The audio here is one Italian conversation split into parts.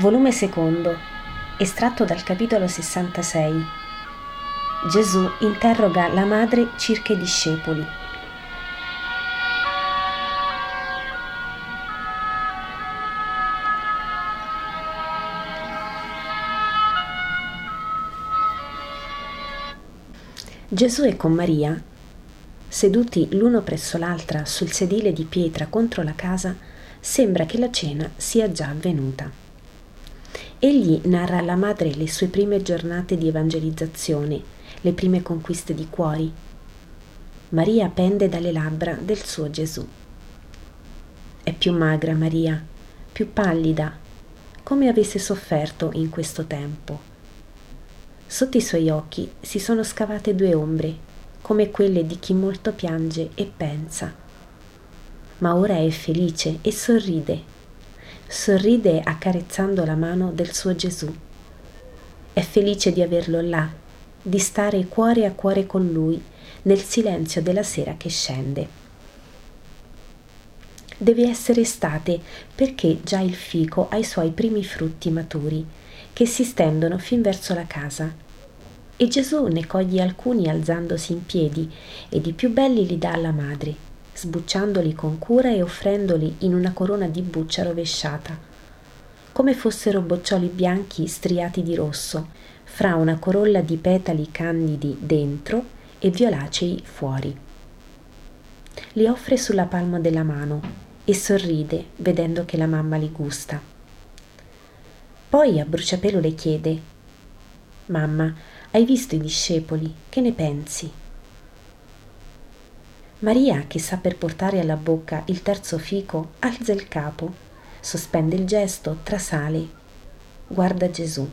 Volume secondo, estratto dal capitolo 66. Gesù interroga la madre circa i discepoli. Gesù è con Maria, seduti l'uno presso l'altra sul sedile di pietra contro la casa, sembra che la cena sia già avvenuta. Egli narra alla madre le sue prime giornate di evangelizzazione, le prime conquiste di cuori. Maria pende dalle labbra del suo Gesù. È più magra Maria, più pallida, come avesse sofferto in questo tempo. Sotto i suoi occhi si sono scavate due ombre, come quelle di chi molto piange e pensa. Ma ora è felice e sorride sorride accarezzando la mano del suo Gesù. È felice di averlo là, di stare cuore a cuore con lui nel silenzio della sera che scende. Deve essere estate perché già il fico ha i suoi primi frutti maturi che si stendono fin verso la casa e Gesù ne coglie alcuni alzandosi in piedi e di più belli li dà alla madre sbucciandoli con cura e offrendoli in una corona di buccia rovesciata, come fossero boccioli bianchi striati di rosso, fra una corolla di petali candidi dentro e violacei fuori. Li offre sulla palma della mano e sorride vedendo che la mamma li gusta. Poi a bruciapelo le chiede Mamma, hai visto i discepoli? Che ne pensi? Maria, che sa per portare alla bocca il terzo fico, alza il capo, sospende il gesto, trasale, guarda Gesù.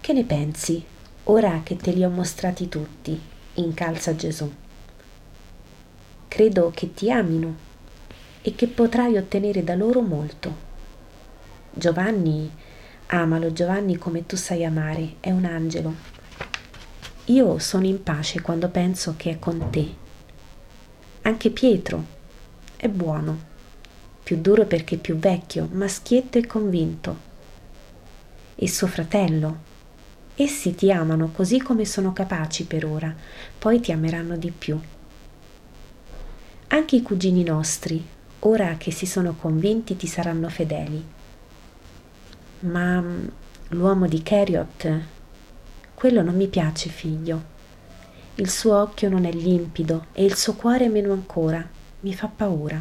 Che ne pensi ora che te li ho mostrati tutti? incalza Gesù. Credo che ti amino e che potrai ottenere da loro molto. Giovanni, amalo Giovanni come tu sai amare, è un angelo io sono in pace quando penso che è con te. Anche Pietro è buono, più duro perché più vecchio, ma schietto e convinto. E suo fratello. Essi ti amano così come sono capaci per ora, poi ti ameranno di più. Anche i cugini nostri, ora che si sono convinti, ti saranno fedeli. Ma mm, l'uomo di Keriot quello non mi piace, figlio. Il suo occhio non è limpido e il suo cuore meno ancora. Mi fa paura.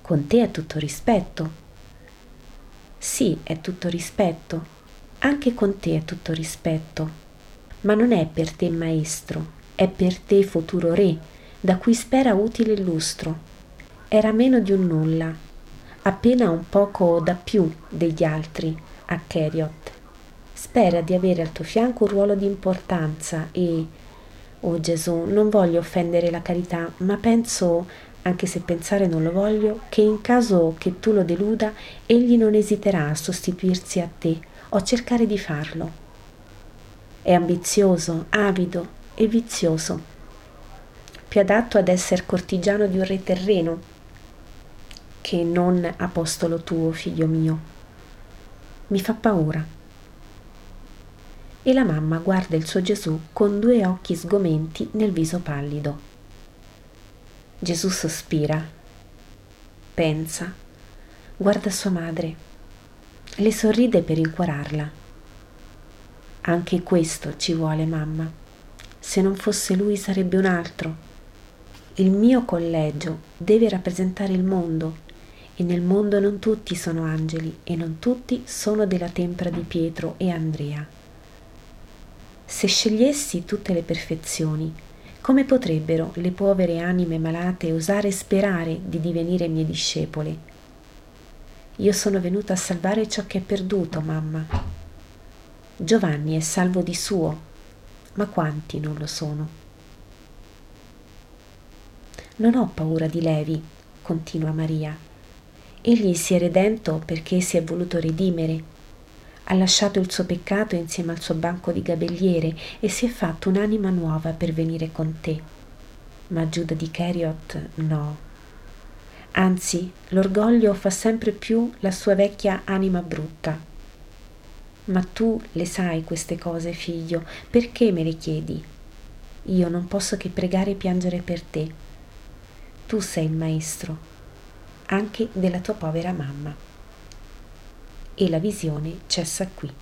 Con te è tutto rispetto. Sì, è tutto rispetto. Anche con te è tutto rispetto. Ma non è per te maestro, è per te futuro re, da cui spera utile il lustro. Era meno di un nulla, appena un poco da più degli altri a Keriot spera di avere al tuo fianco un ruolo di importanza e, oh Gesù, non voglio offendere la carità, ma penso, anche se pensare non lo voglio, che in caso che tu lo deluda, egli non esiterà a sostituirsi a te o a cercare di farlo. È ambizioso, avido e vizioso, più adatto ad essere cortigiano di un re terreno che non apostolo tuo, figlio mio. Mi fa paura e la mamma guarda il suo Gesù con due occhi sgomenti nel viso pallido. Gesù sospira, pensa, guarda sua madre, le sorride per incuorarla. Anche questo ci vuole, mamma. Se non fosse lui sarebbe un altro. Il mio collegio deve rappresentare il mondo e nel mondo non tutti sono angeli e non tutti sono della tempra di Pietro e Andrea. Se scegliessi tutte le perfezioni, come potrebbero le povere anime malate osare sperare di divenire mie discepole? Io sono venuta a salvare ciò che è perduto, mamma. Giovanni è salvo di suo, ma quanti non lo sono? Non ho paura di Levi, continua Maria. Egli si è redento perché si è voluto redimere ha lasciato il suo peccato insieme al suo banco di gabelliere e si è fatto un'anima nuova per venire con te. Ma Giuda di Keriot no. Anzi, l'orgoglio fa sempre più la sua vecchia anima brutta. Ma tu le sai queste cose, figlio, perché me le chiedi? Io non posso che pregare e piangere per te. Tu sei il maestro, anche della tua povera mamma. E la visione cessa qui.